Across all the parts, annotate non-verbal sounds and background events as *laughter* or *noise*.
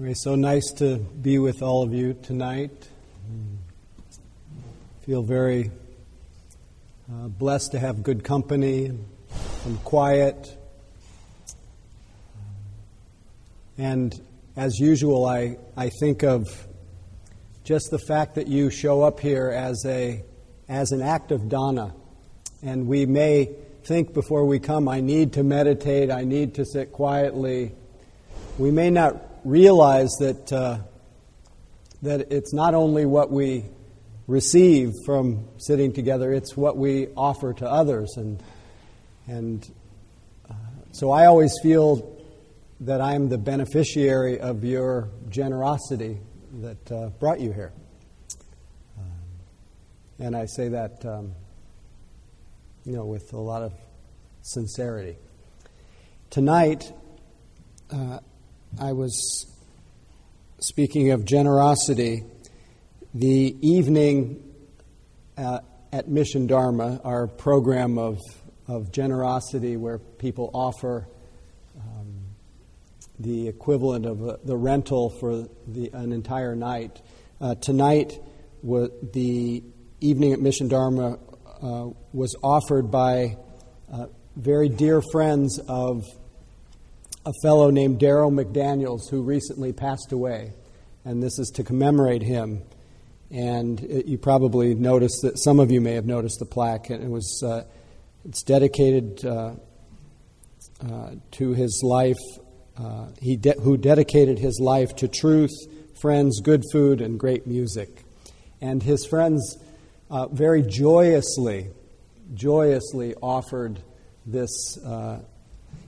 So nice to be with all of you tonight. Feel very uh, blessed to have good company and quiet. And as usual, I, I think of just the fact that you show up here as, a, as an act of dana. And we may think before we come, I need to meditate, I need to sit quietly. We may not realize that, uh, that it's not only what we receive from sitting together, it's what we offer to others. And, and uh, so I always feel that I'm the beneficiary of your generosity that uh, brought you here. Um, and I say that, um, you know, with a lot of sincerity. Tonight, uh, I was speaking of generosity. The evening uh, at Mission Dharma, our program of, of generosity where people offer um, the equivalent of a, the rental for the, an entire night. Uh, tonight, the evening at Mission Dharma uh, was offered by uh, very dear friends of a fellow named Daryl McDaniels who recently passed away, and this is to commemorate him. And it, you probably noticed that some of you may have noticed the plaque, and it was uh, it's dedicated uh, uh, to his life. Uh, he de- who dedicated his life to truth, friends, good food, and great music. And his friends uh, very joyously, joyously offered this uh,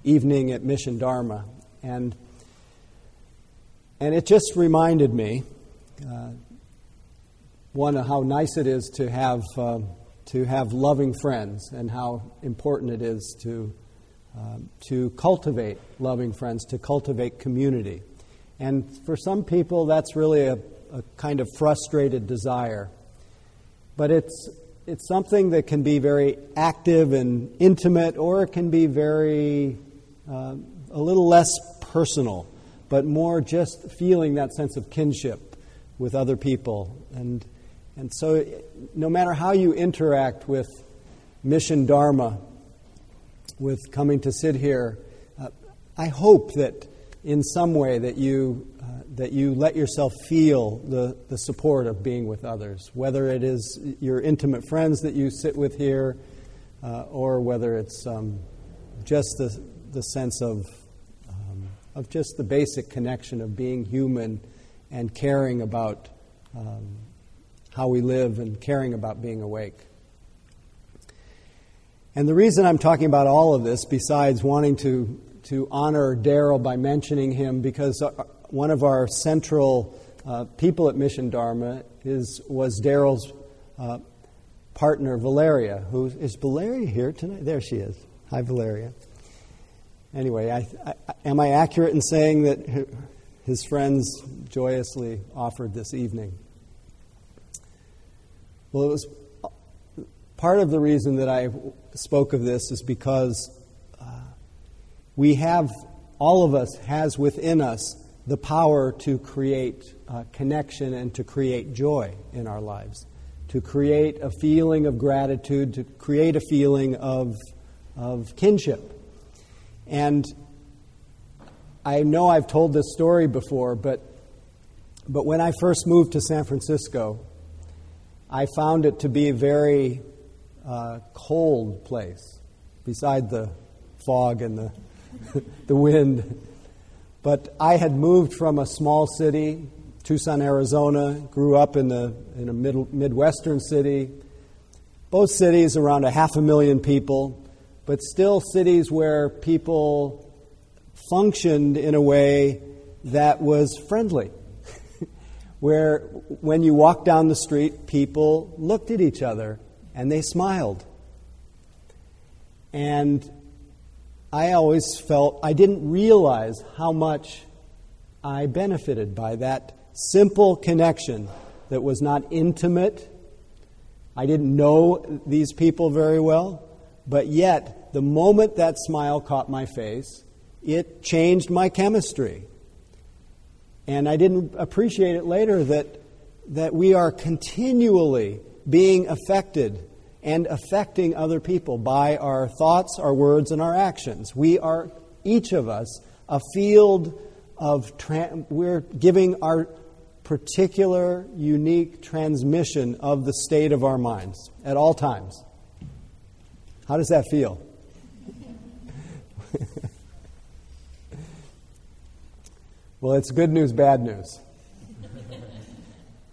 evening at Mission Dharma. And, and it just reminded me, uh, one, how nice it is to have, uh, to have loving friends and how important it is to, uh, to cultivate loving friends, to cultivate community. And for some people, that's really a, a kind of frustrated desire. But it's, it's something that can be very active and intimate, or it can be very uh, a little less personal, but more just feeling that sense of kinship with other people. And, and so, no matter how you interact with mission dharma, with coming to sit here, uh, I hope that in some way that you, uh, that you let yourself feel the, the support of being with others, whether it is your intimate friends that you sit with here, uh, or whether it's um, just the, the sense of, um, of just the basic connection of being human and caring about um, how we live and caring about being awake. And the reason I'm talking about all of this, besides wanting to, to honor Darrell by mentioning him, because uh, one of our central uh, people at Mission Dharma is, was Darrell's uh, partner, Valeria, who is Valeria here tonight? There she is. Hi, Valeria anyway, I, I, am I accurate in saying that his friends joyously offered this evening? Well, it was part of the reason that I spoke of this is because uh, we have, all of us has within us the power to create uh, connection and to create joy in our lives, to create a feeling of gratitude, to create a feeling of, of kinship. And I know I've told this story before, but, but when I first moved to San Francisco, I found it to be a very uh, cold place, beside the fog and the, *laughs* the wind. But I had moved from a small city, Tucson, Arizona, grew up in, the, in a middle, Midwestern city, both cities around a half a million people but still cities where people functioned in a way that was friendly. *laughs* where when you walked down the street, people looked at each other and they smiled. And I always felt I didn't realize how much I benefited by that simple connection that was not intimate. I didn't know these people very well. But yet, the moment that smile caught my face, it changed my chemistry. And I didn't appreciate it later that, that we are continually being affected and affecting other people by our thoughts, our words, and our actions. We are, each of us, a field of, tra- we're giving our particular, unique transmission of the state of our minds at all times. How does that feel? well, it's good news, bad news.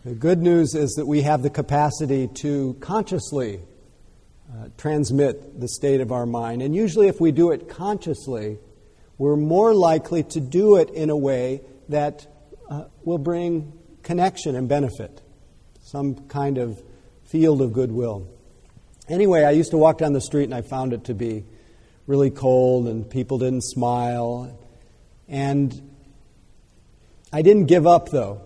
the good news is that we have the capacity to consciously uh, transmit the state of our mind. And usually, if we do it consciously, we're more likely to do it in a way that uh, will bring connection and benefit, some kind of field of goodwill. Anyway, I used to walk down the street and I found it to be really cold and people didn't smile. And I didn't give up though.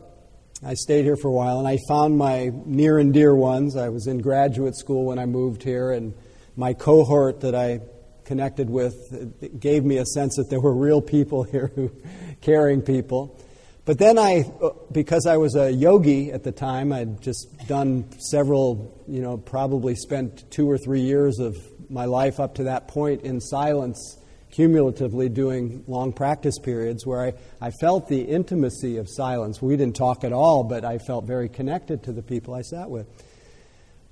I stayed here for a while and I found my near and dear ones. I was in graduate school when I moved here, and my cohort that I connected with gave me a sense that there were real people *laughs* here who caring people. But then I, because I was a yogi at the time, I'd just done several, you know, probably spent two or three years of my life up to that point in silence, cumulatively doing long practice periods where I, I felt the intimacy of silence. We didn't talk at all, but I felt very connected to the people I sat with.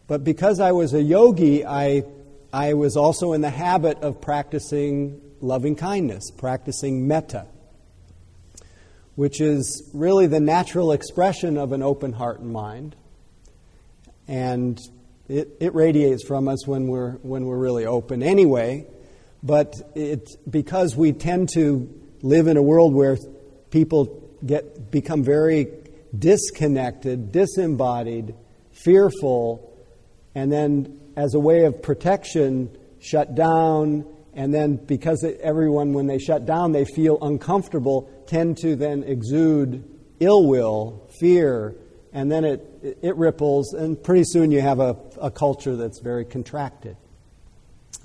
But because I was a yogi, I, I was also in the habit of practicing loving kindness, practicing metta which is really the natural expression of an open heart and mind. And it, it radiates from us when we're, when we're really open anyway. But it, because we tend to live in a world where people get, become very disconnected, disembodied, fearful, and then as a way of protection, shut down, and then because everyone, when they shut down, they feel uncomfortable, tend to then exude ill will, fear, and then it, it ripples, and pretty soon you have a, a culture that's very contracted.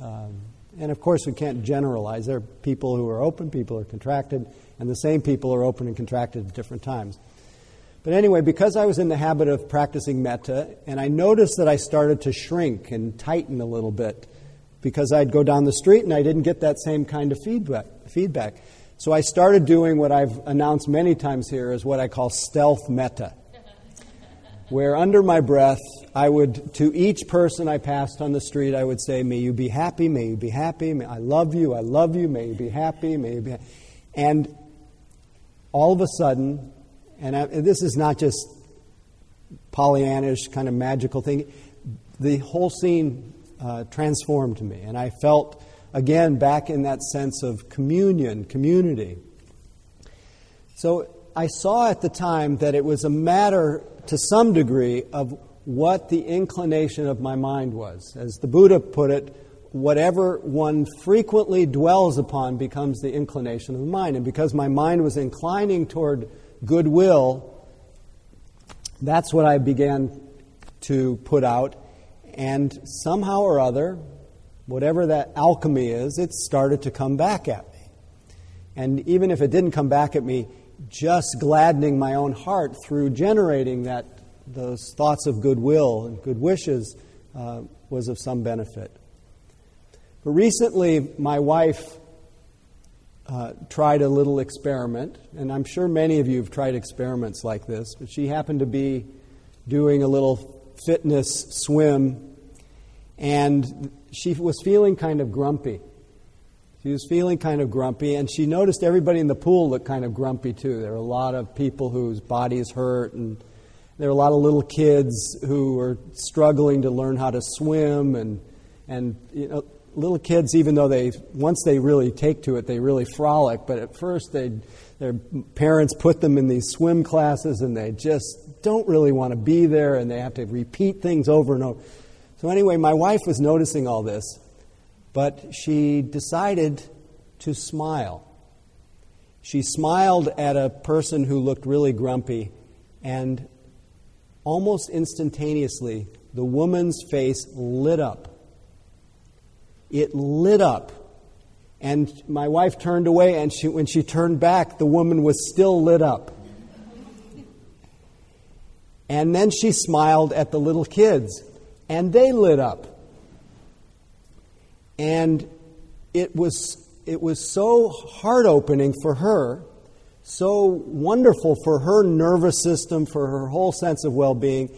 Um, and of course, we can't generalize. There are people who are open, people are contracted, and the same people are open and contracted at different times. But anyway, because I was in the habit of practicing metta, and I noticed that I started to shrink and tighten a little bit because I'd go down the street and I didn't get that same kind of feedback. feedback. So I started doing what I've announced many times here is what I call stealth metta, where under my breath, I would, to each person I passed on the street, I would say, May you be happy, may you be happy, may, I love you, I love you, may you be happy, may you be. And all of a sudden, and, I, and this is not just Pollyannish kind of magical thing, the whole scene uh, transformed me. And I felt, again, back in that sense of communion, community. So I saw at the time that it was a matter, to some degree, of what the inclination of my mind was. As the Buddha put it, whatever one frequently dwells upon becomes the inclination of the mind. And because my mind was inclining toward goodwill, that's what I began to put out. And somehow or other, whatever that alchemy is, it started to come back at me. And even if it didn't come back at me, just gladdening my own heart through generating that those thoughts of goodwill and good wishes uh, was of some benefit. But recently, my wife uh, tried a little experiment, and I'm sure many of you have tried experiments like this, but she happened to be doing a little fitness swim, and she was feeling kind of grumpy. She was feeling kind of grumpy, and she noticed everybody in the pool looked kind of grumpy too. There were a lot of people whose bodies hurt, and there were a lot of little kids who were struggling to learn how to swim, and and you know, little kids, even though they once they really take to it, they really frolic. But at first, they their parents put them in these swim classes, and they just don't really want to be there and they have to repeat things over and over. So, anyway, my wife was noticing all this, but she decided to smile. She smiled at a person who looked really grumpy, and almost instantaneously, the woman's face lit up. It lit up. And my wife turned away, and she, when she turned back, the woman was still lit up. And then she smiled at the little kids, and they lit up. And it was, it was so heart opening for her, so wonderful for her nervous system, for her whole sense of well being.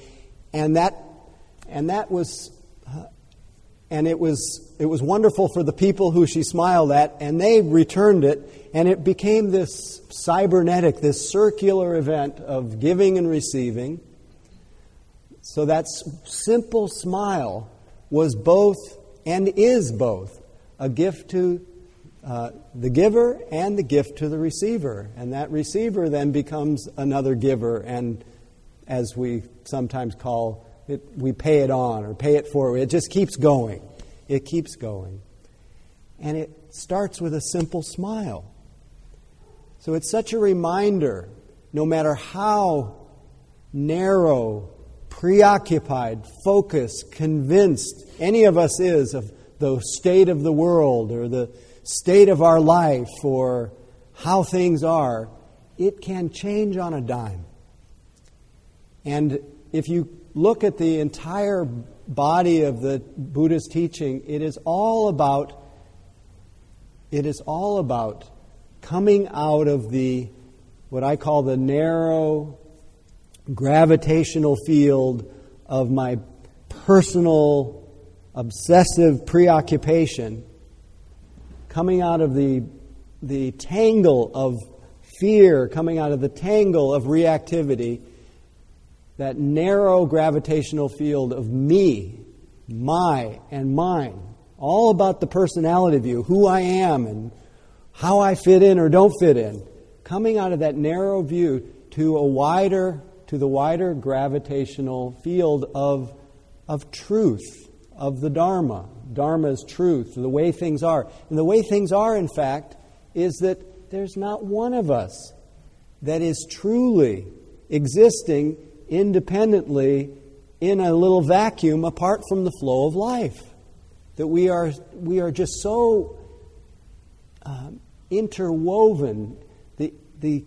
And that, and that was, uh, and it was, it was wonderful for the people who she smiled at, and they returned it, and it became this cybernetic, this circular event of giving and receiving. So that simple smile was both and is both a gift to uh, the giver and the gift to the receiver. And that receiver then becomes another giver, and as we sometimes call it, we pay it on or pay it forward. It just keeps going. It keeps going. And it starts with a simple smile. So it's such a reminder, no matter how narrow preoccupied, focused, convinced any of us is of the state of the world or the state of our life or how things are, it can change on a dime. And if you look at the entire body of the Buddha's teaching, it is all about it is all about coming out of the what I call the narrow gravitational field of my personal obsessive preoccupation coming out of the, the tangle of fear, coming out of the tangle of reactivity, that narrow gravitational field of me, my, and mine, all about the personality view, who I am and how I fit in or don't fit in, coming out of that narrow view to a wider to the wider gravitational field of, of truth, of the Dharma. Dharma is truth, the way things are. And the way things are, in fact, is that there's not one of us that is truly existing independently in a little vacuum apart from the flow of life. That we are, we are just so uh, interwoven. The, the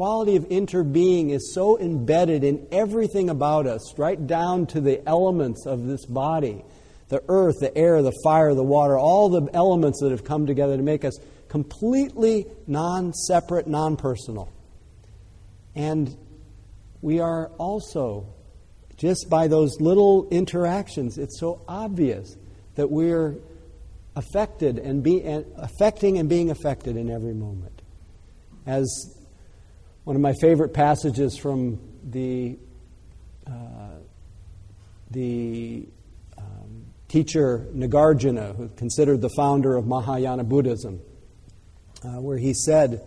quality of interbeing is so embedded in everything about us, right down to the elements of this body the earth, the air, the fire, the water, all the elements that have come together to make us completely non separate, non personal. And we are also, just by those little interactions, it's so obvious that we're affected and be, affecting and being affected in every moment. As one of my favorite passages from the, uh, the um, teacher Nagarjuna, who considered the founder of Mahayana Buddhism, uh, where he said,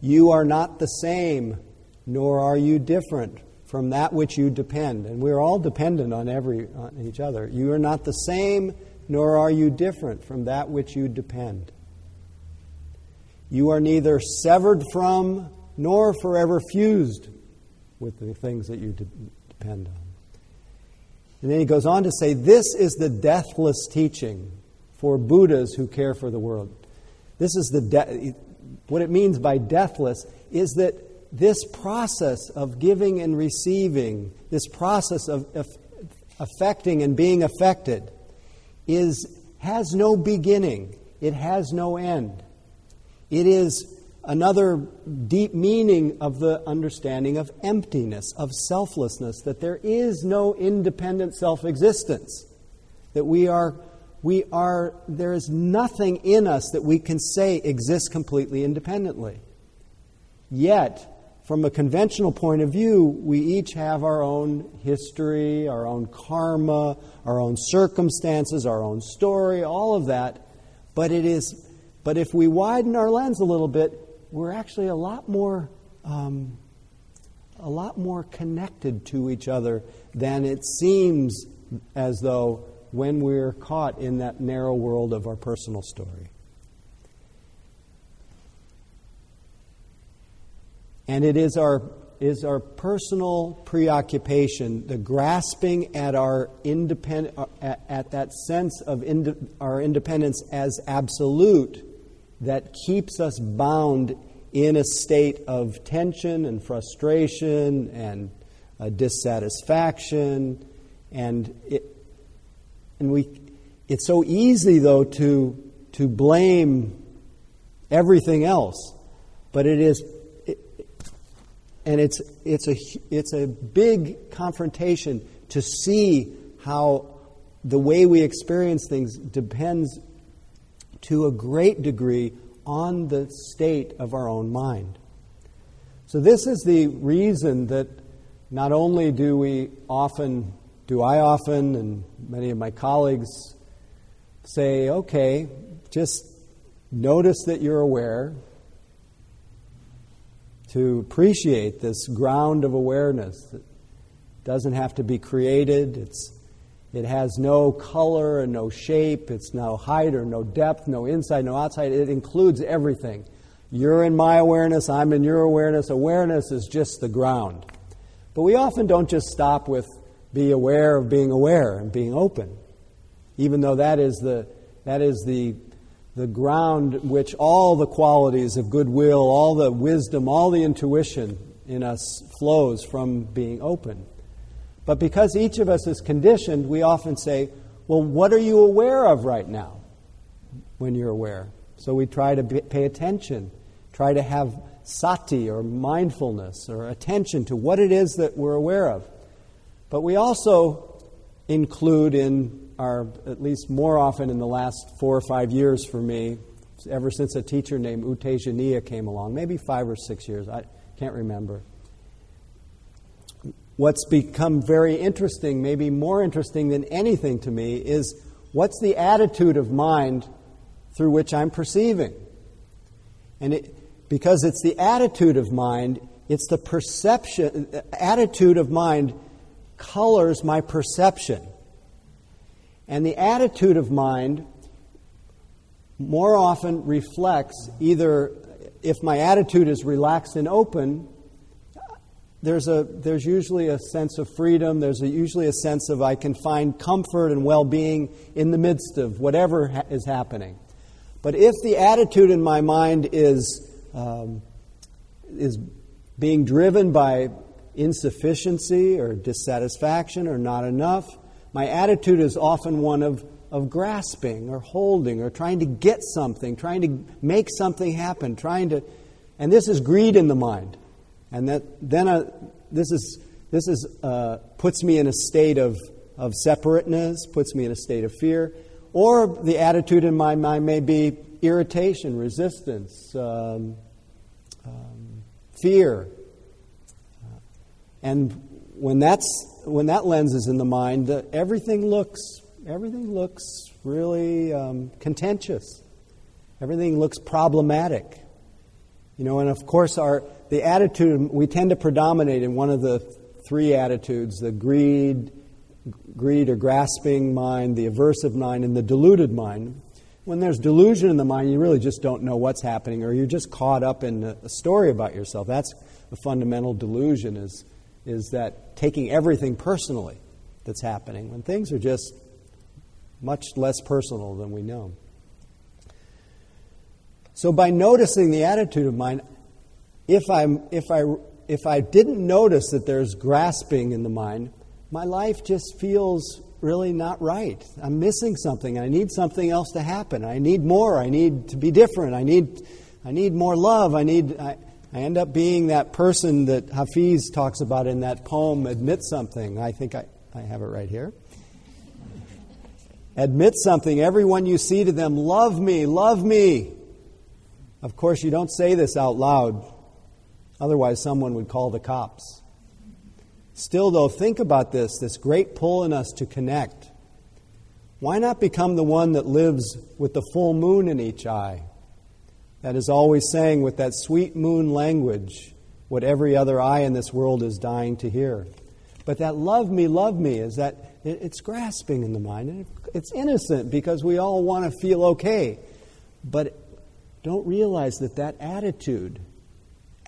You are not the same, nor are you different from that which you depend. And we're all dependent on, every, on each other. You are not the same, nor are you different from that which you depend. You are neither severed from nor forever fused with the things that you de- depend on. And then he goes on to say, This is the deathless teaching for Buddhas who care for the world. This is the de- what it means by deathless is that this process of giving and receiving, this process of, of affecting and being affected, is has no beginning. It has no end. It is another deep meaning of the understanding of emptiness, of selflessness, that there is no independent self existence, that we are. We are, there is nothing in us that we can say exists completely independently. Yet, from a conventional point of view, we each have our own history, our own karma, our own circumstances, our own story, all of that. But it is but if we widen our lens a little bit, we're actually a lot more um, a lot more connected to each other than it seems as though when we're caught in that narrow world of our personal story. And it is our, is our personal preoccupation, the grasping at our independent, at, at that sense of ind- our independence as absolute that keeps us bound in a state of tension and frustration and a dissatisfaction, and it, and we, it's so easy though to to blame everything else, but it is, it, and it's it's a it's a big confrontation to see how the way we experience things depends to a great degree on the state of our own mind. So, this is the reason that not only do we often, do I often, and many of my colleagues say, okay, just notice that you're aware, to appreciate this ground of awareness that doesn't have to be created. It's, it has no color and no shape. It's no height or no depth, no inside, no outside. It includes everything. You're in my awareness, I'm in your awareness. Awareness is just the ground. But we often don't just stop with be aware of being aware and being open, even though that is the, that is the, the ground which all the qualities of goodwill, all the wisdom, all the intuition in us flows from being open. But because each of us is conditioned, we often say, Well, what are you aware of right now when you're aware? So we try to pay attention, try to have sati or mindfulness or attention to what it is that we're aware of. But we also include in our, at least more often in the last four or five years for me, ever since a teacher named U Tejaniya came along, maybe five or six years, I can't remember what's become very interesting, maybe more interesting than anything to me, is what's the attitude of mind through which I'm perceiving? And it, because it's the attitude of mind, it's the perception, attitude of mind colors my perception. And the attitude of mind more often reflects either if my attitude is relaxed and open, there's, a, there's usually a sense of freedom. There's a, usually a sense of I can find comfort and well being in the midst of whatever ha- is happening. But if the attitude in my mind is, um, is being driven by insufficiency or dissatisfaction or not enough, my attitude is often one of, of grasping or holding or trying to get something, trying to make something happen, trying to. And this is greed in the mind. And that, then this, is, this is, uh, puts me in a state of, of separateness, puts me in a state of fear. Or the attitude in my mind may be irritation, resistance, um, um, fear. Uh, and when, that's, when that lens is in the mind, everything looks, everything looks really um, contentious. Everything looks problematic. You know, and of course, our, the attitude, we tend to predominate in one of the three attitudes the greed, greed or grasping mind, the aversive mind, and the deluded mind. When there's delusion in the mind, you really just don't know what's happening, or you're just caught up in a story about yourself. That's the fundamental delusion is, is that taking everything personally that's happening when things are just much less personal than we know. So by noticing the attitude of mind, if, I'm, if, I, if I didn't notice that there's grasping in the mind, my life just feels really not right. I'm missing something. I need something else to happen. I need more. I need to be different. I need, I need more love. I need. I, I end up being that person that Hafiz talks about in that poem, Admit Something. I think I, I have it right here. *laughs* Admit something. Everyone you see to them, love me, love me. Of course, you don't say this out loud. Otherwise, someone would call the cops. Still, though, think about this this great pull in us to connect. Why not become the one that lives with the full moon in each eye? That is always saying with that sweet moon language what every other eye in this world is dying to hear. But that love me, love me is that it's grasping in the mind. And it's innocent because we all want to feel okay. But don't realize that that attitude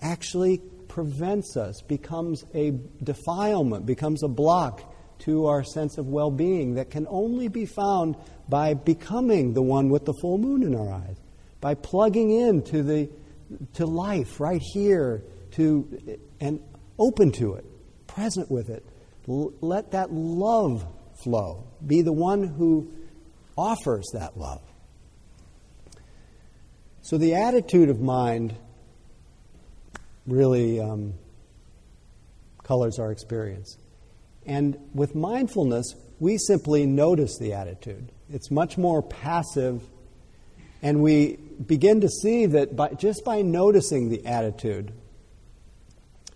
actually prevents us, becomes a defilement, becomes a block to our sense of well being that can only be found by becoming the one with the full moon in our eyes, by plugging into the to life right here to and open to it, present with it. L- let that love flow. Be the one who offers that love. So the attitude of mind really um, colors our experience. And with mindfulness, we simply notice the attitude. It's much more passive, and we begin to see that by, just by noticing the attitude,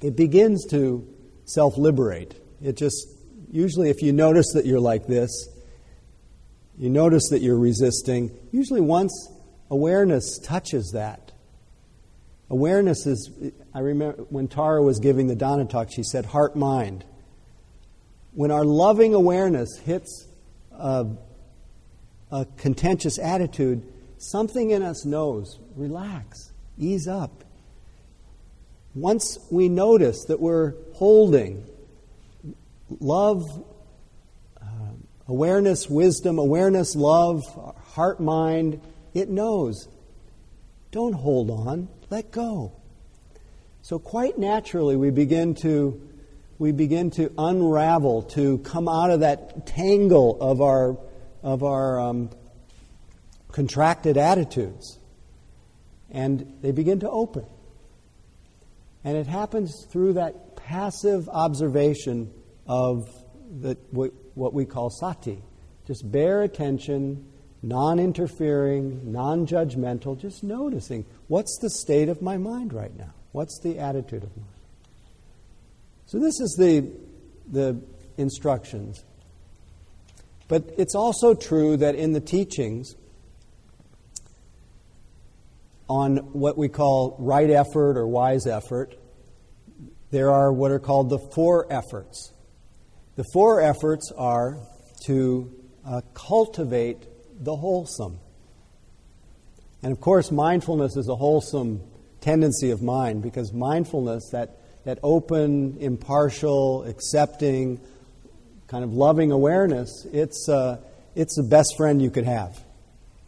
it begins to self liberate. It just, usually, if you notice that you're like this, you notice that you're resisting, usually once awareness touches that, awareness is, I remember when Tara was giving the Dana talk, she said heart mind. When our loving awareness hits a, a contentious attitude, something in us knows relax, ease up. Once we notice that we're holding love, uh, awareness, wisdom, awareness, love, heart, mind, it knows. Don't hold on, let go. So quite naturally we begin to we begin to unravel, to come out of that tangle of our of our um, contracted attitudes, and they begin to open. And it happens through that passive observation of the, what we call sati. Just bare attention, non interfering, non judgmental, just noticing what's the state of my mind right now? What's the attitude of mind? So, this is the, the instructions. But it's also true that in the teachings, on what we call right effort or wise effort, there are what are called the four efforts. The four efforts are to uh, cultivate the wholesome. And of course, mindfulness is a wholesome tendency of mind because mindfulness, that, that open, impartial, accepting, kind of loving awareness, it's, uh, it's the best friend you could have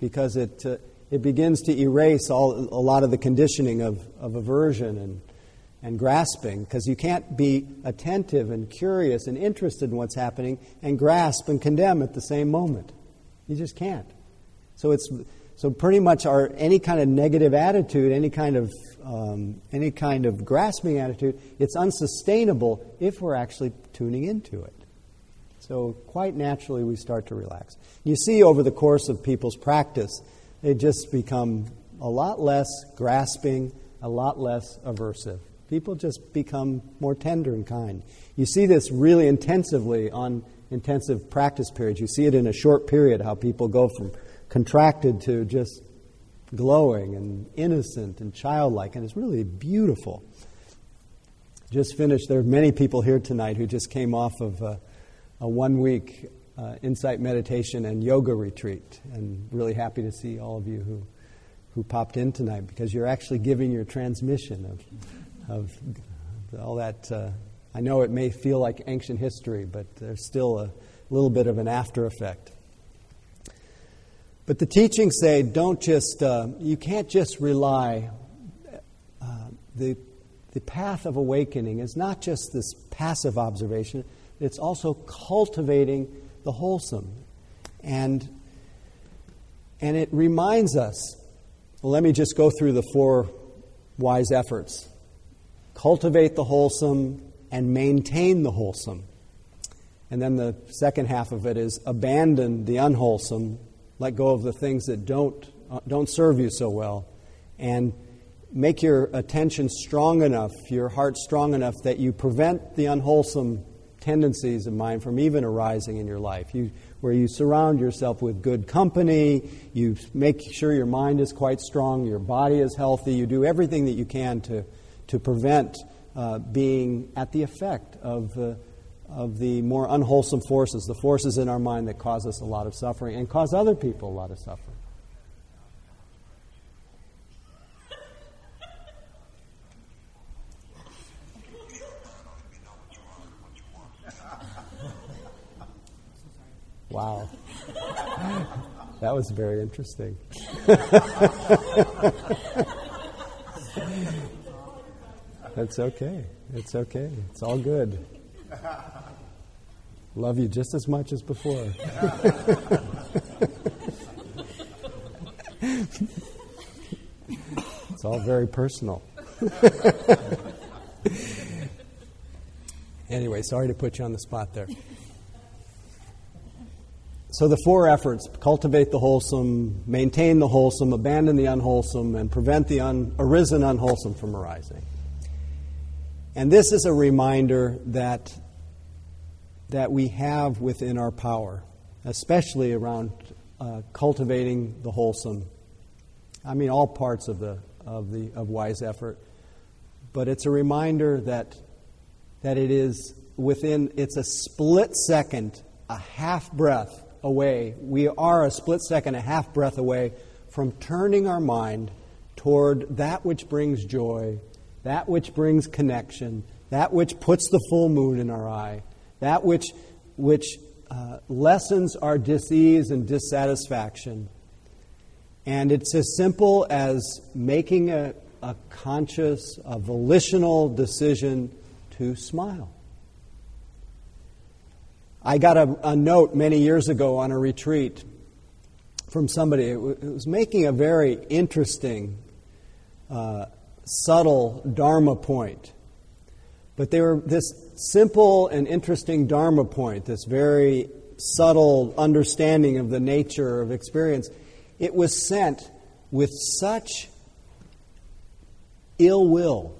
because it, uh, it begins to erase all, a lot of the conditioning of, of aversion and, and grasping because you can't be attentive and curious and interested in what's happening and grasp and condemn at the same moment. You just can't. So it's so pretty much our any kind of negative attitude, any kind of um, any kind of grasping attitude, it's unsustainable if we're actually tuning into it. So quite naturally, we start to relax. You see over the course of people's practice they just become a lot less grasping, a lot less aversive. People just become more tender and kind. You see this really intensively on intensive practice periods. You see it in a short period how people go from contracted to just glowing and innocent and childlike, and it's really beautiful. Just finished, there are many people here tonight who just came off of a, a one week uh, insight meditation and yoga retreat. And really happy to see all of you who, who popped in tonight because you're actually giving your transmission of, of all that. Uh, I know it may feel like ancient history, but there's still a little bit of an after effect. But the teachings say don't just, uh, you can't just rely. Uh, the, the path of awakening is not just this passive observation, it's also cultivating the wholesome. And, and it reminds us well, let me just go through the four wise efforts cultivate the wholesome and maintain the wholesome. And then the second half of it is abandon the unwholesome, let go of the things that don't, uh, don't serve you so well, and make your attention strong enough, your heart strong enough that you prevent the unwholesome tendencies of mind from even arising in your life. You, where you surround yourself with good company, you make sure your mind is quite strong, your body is healthy, you do everything that you can to, to prevent uh, being at the effect of, uh, of the more unwholesome forces, the forces in our mind that cause us a lot of suffering and cause other people a lot of suffering. Wow. That was very interesting. *laughs* That's okay. It's okay. It's all good. Love you just as much as before. *laughs* it's all very personal. *laughs* anyway, sorry to put you on the spot there. So, the four efforts cultivate the wholesome, maintain the wholesome, abandon the unwholesome, and prevent the un- arisen unwholesome from arising. And this is a reminder that, that we have within our power, especially around uh, cultivating the wholesome. I mean, all parts of, the, of, the, of wise effort. But it's a reminder that, that it is within, it's a split second, a half breath away. We are a split second, a half breath away from turning our mind toward that which brings joy, that which brings connection, that which puts the full moon in our eye, that which, which uh, lessens our disease and dissatisfaction. And it's as simple as making a, a conscious, a volitional decision to smile. I got a, a note many years ago on a retreat from somebody. It, w- it was making a very interesting, uh, subtle Dharma point. But they were this simple and interesting Dharma point, this very subtle understanding of the nature of experience. It was sent with such ill will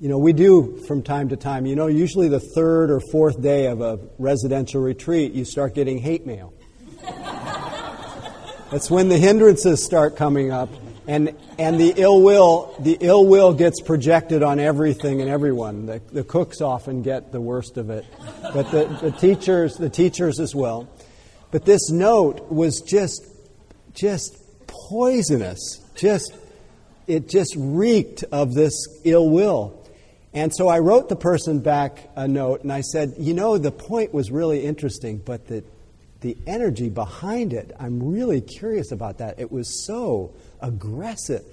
you know, we do from time to time. You know, usually the third or fourth day of a residential retreat, you start getting hate mail. *laughs* That's when the hindrances start coming up, and and the ill will the ill will gets projected on everything and everyone. The, the cooks often get the worst of it, but the, the teachers the teachers as well. But this note was just just poisonous. Just it just reeked of this ill will. And so I wrote the person back a note and I said, You know, the point was really interesting, but the, the energy behind it, I'm really curious about that. It was so aggressive.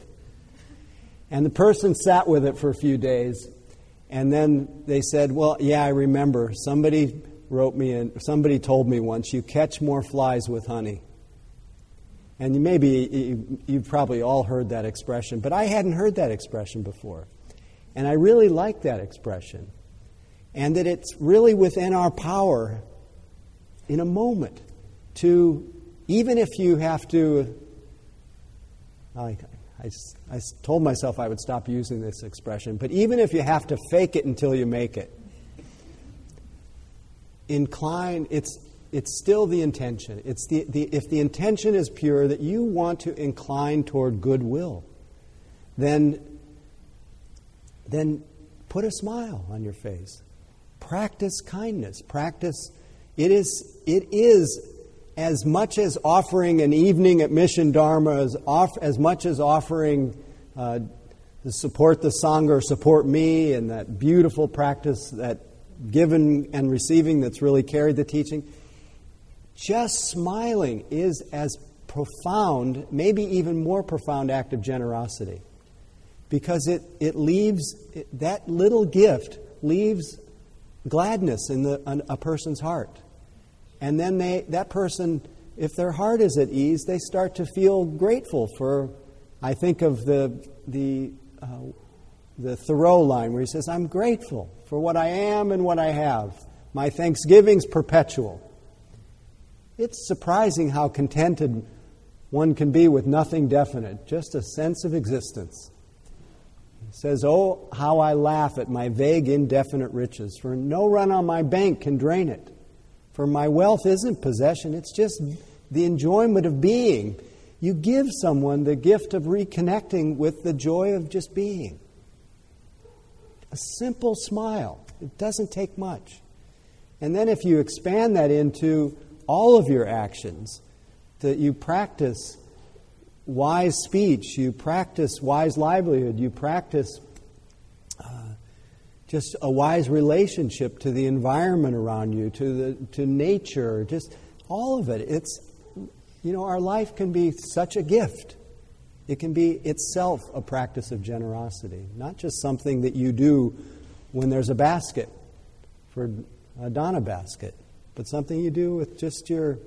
And the person sat with it for a few days, and then they said, Well, yeah, I remember. Somebody wrote me and somebody told me once, you catch more flies with honey. And you maybe you've probably all heard that expression, but I hadn't heard that expression before. And I really like that expression. And that it's really within our power in a moment to, even if you have to, I, I, I told myself I would stop using this expression, but even if you have to fake it until you make it, incline, it's, it's still the intention. It's the, the, if the intention is pure that you want to incline toward goodwill, then then put a smile on your face. Practice kindness. Practice. It is, it is as much as offering an evening at Mission Dharma, as, off, as much as offering uh, to support the Sangha or support me and that beautiful practice, that giving and receiving that's really carried the teaching. Just smiling is as profound, maybe even more profound act of generosity because it, it leaves, it, that little gift leaves gladness in the, a person's heart. And then they, that person, if their heart is at ease, they start to feel grateful for, I think of the, the, uh, the Thoreau line where he says, I'm grateful for what I am and what I have. My thanksgiving's perpetual. It's surprising how contented one can be with nothing definite, just a sense of existence He says, Oh, how I laugh at my vague, indefinite riches, for no run on my bank can drain it. For my wealth isn't possession, it's just the enjoyment of being. You give someone the gift of reconnecting with the joy of just being. A simple smile. It doesn't take much. And then if you expand that into all of your actions, that you practice wise speech, you practice wise livelihood, you practice just a wise relationship to the environment around you, to, the, to nature, just all of it. It's, you know, our life can be such a gift. It can be itself a practice of generosity, not just something that you do when there's a basket for a Dana basket, but something you do with just your,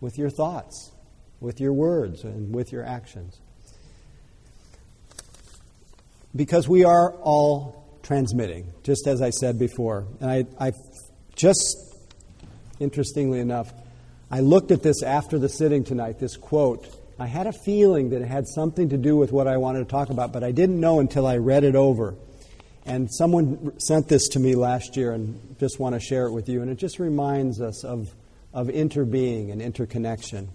with your thoughts, with your words, and with your actions. Because we are all transmitting, just as I said before. And I, I just, interestingly enough, I looked at this after the sitting tonight, this quote. I had a feeling that it had something to do with what I wanted to talk about, but I didn't know until I read it over. And someone sent this to me last year and just want to share it with you. And it just reminds us of, of interbeing and interconnection.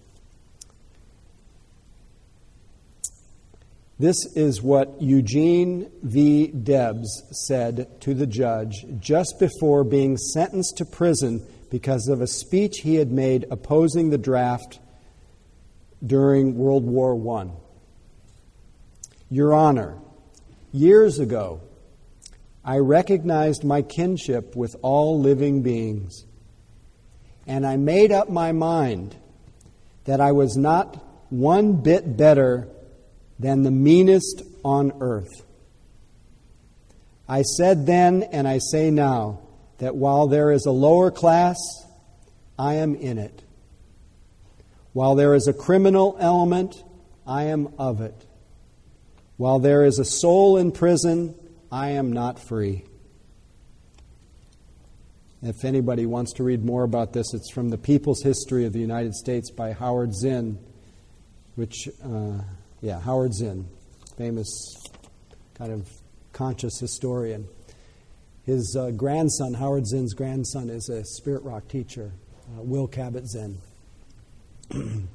This is what Eugene V. Debs said to the judge just before being sentenced to prison because of a speech he had made opposing the draft during World War I. Your Honor, years ago, I recognized my kinship with all living beings, and I made up my mind that I was not one bit better than the meanest on earth. I said then, and I say now, that while there is a lower class, I am in it. While there is a criminal element, I am of it. While there is a soul in prison, I am not free. If anybody wants to read more about this, it's from The People's History of the United States by Howard Zinn, which, uh, yeah, Howard Zinn, famous kind of conscious historian. His uh, grandson, Howard Zinn's grandson, is a spirit rock teacher, uh, Will Kabat-Zinn. *clears throat* and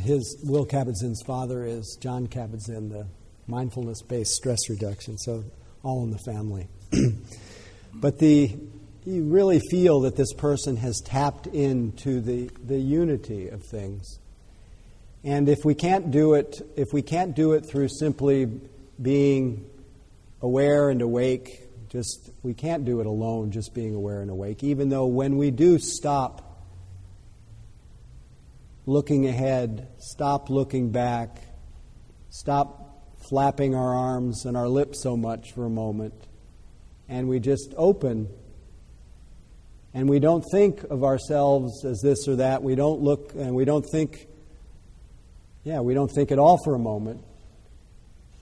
his Will Kabat-Zinn's father is Jon Kabat-Zinn, the mindfulness based stress reduction. So, all in the family. *clears throat* but the, you really feel that this person has tapped into the, the unity of things. And if we can't do it, if we can't do it through simply being aware and awake, just we can't do it alone, just being aware and awake. Even though when we do stop looking ahead, stop looking back, stop flapping our arms and our lips so much for a moment, and we just open. And we don't think of ourselves as this or that. We don't look and we don't think, yeah, we don't think at all for a moment.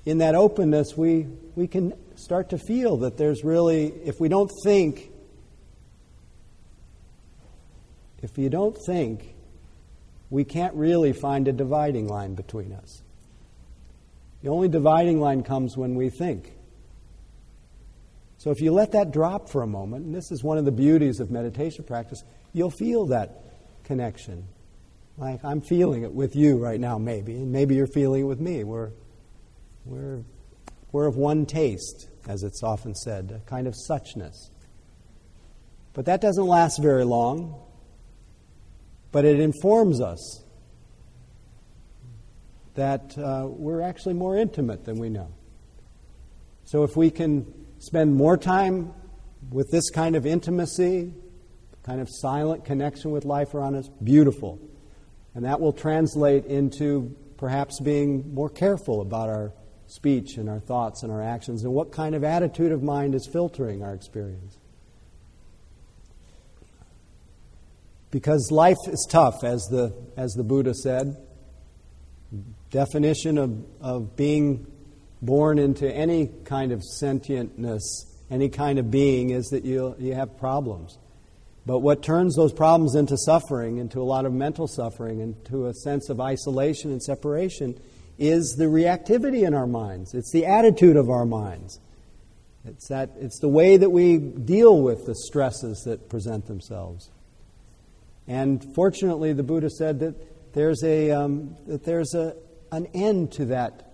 In that openness, we, we can start to feel that there's really, if we don't think, if you don't think, we can't really find a dividing line between us. The only dividing line comes when we think. So if you let that drop for a moment, and this is one of the beauties of meditation practice, you'll feel that connection. Like I'm feeling it with you right now, maybe, and maybe you're feeling it with me. We're, we're, we're of one taste, as it's often said, a kind of suchness. But that doesn't last very long, but it informs us that uh, we're actually more intimate than we know. So if we can spend more time with this kind of intimacy, kind of silent connection with life around us, beautiful. And that will translate into perhaps being more careful about our speech and our thoughts and our actions and what kind of attitude of mind is filtering our experience. Because life is tough, as the, as the Buddha said definition of, of being born into any kind of sentientness, any kind of being, is that you, you have problems. But what turns those problems into suffering, into a lot of mental suffering, into a sense of isolation and separation, is the reactivity in our minds. It's the attitude of our minds. It's, that, it's the way that we deal with the stresses that present themselves. And fortunately, the Buddha said that there's a, um, that there's a, an end to that.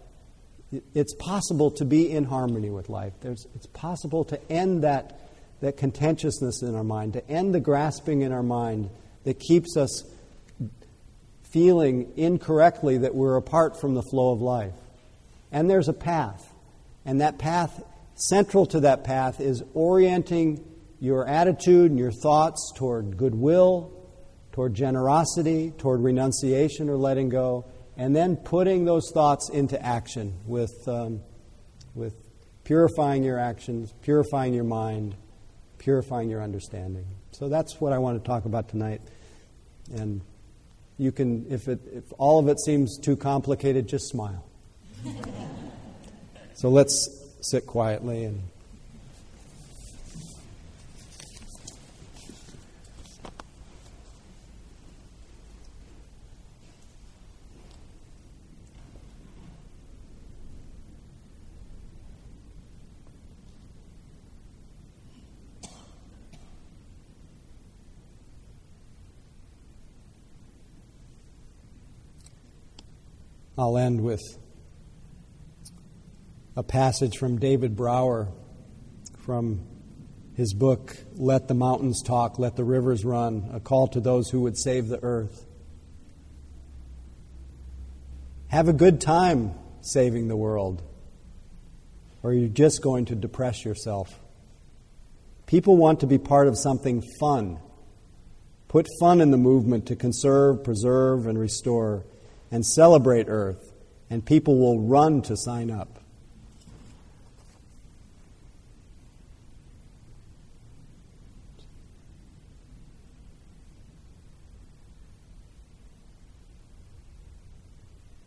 It's possible to be in harmony with life. There's, it's possible to end that, that contentiousness in our mind, to end the grasping in our mind that keeps us feeling incorrectly that we're apart from the flow of life. And there's a path. And that path, central to that path, is orienting your attitude and your thoughts toward goodwill, toward generosity, toward renunciation or letting go, and then putting those thoughts into action with, um, with purifying your actions, purifying your mind, purifying your understanding. So that's what I want to talk about tonight. And you can, if, it, if all of it seems too complicated, just smile. *laughs* so let's sit quietly and I'll end with a passage from David Brower from his book, Let the Mountains Talk, Let the Rivers Run, a call to those who would save the earth. Have a good time saving the world, or you're just going to depress yourself. People want to be part of something fun. Put fun in the movement to conserve, preserve, and restore and celebrate Earth, and people will run to sign up.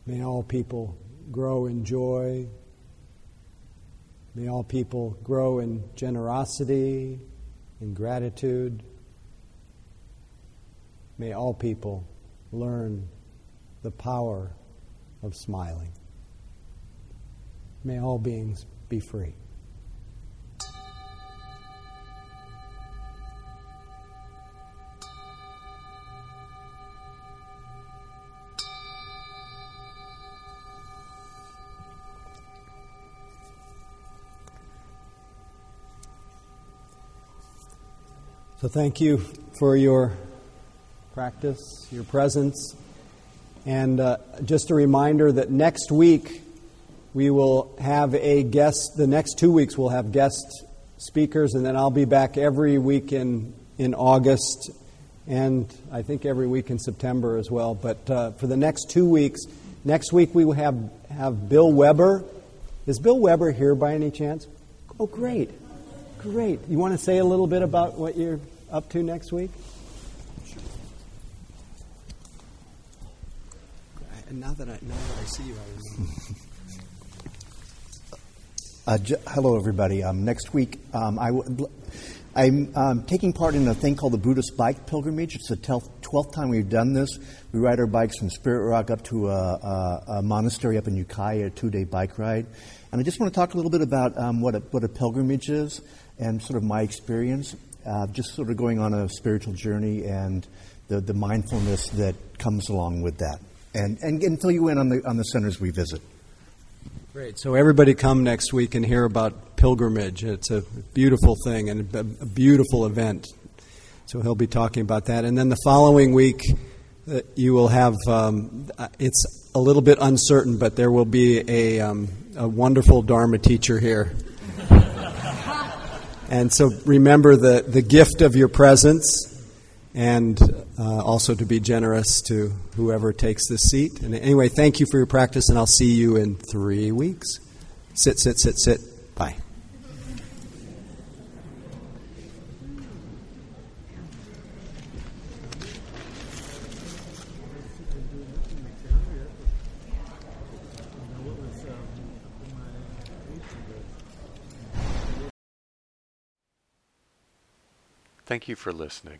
May all people grow in joy. May all people grow in generosity, in gratitude. May all people learn the power of smiling. May all beings be free. So, thank you for your practice, your presence. And uh, just a reminder that next week we will have a guest, the next two weeks we'll have guest speakers, and then I'll be back every week in, in August and I think every week in September as well. But uh, for the next two weeks, next week we will have, have Bill Weber. Is Bill Weber here by any chance? Oh, great. Great. You want to say a little bit about what you're up to next week? And now that I now that I see you, I remember. Uh, j- hello, everybody. Um, next week, um, I w- I'm um, taking part in a thing called the Buddhist Bike Pilgrimage. It's the 12th time we've done this. We ride our bikes from Spirit Rock up to a, a, a monastery up in Ukiah, a two day bike ride. And I just want to talk a little bit about um, what, a, what a pilgrimage is and sort of my experience, uh, just sort of going on a spiritual journey and the, the mindfulness that comes along with that and, and, and fill you in on the, on the centers we visit. Great. So everybody come next week and hear about pilgrimage. It's a beautiful thing and a, a beautiful event. So he'll be talking about that. And then the following week, uh, you will have, um, uh, it's a little bit uncertain, but there will be a, um, a wonderful Dharma teacher here. *laughs* and so remember the, the gift of your presence and uh, also to be generous to whoever takes this seat. And anyway, thank you for your practice, and I'll see you in three weeks. Sit, sit, sit, sit. Bye. Thank you for listening.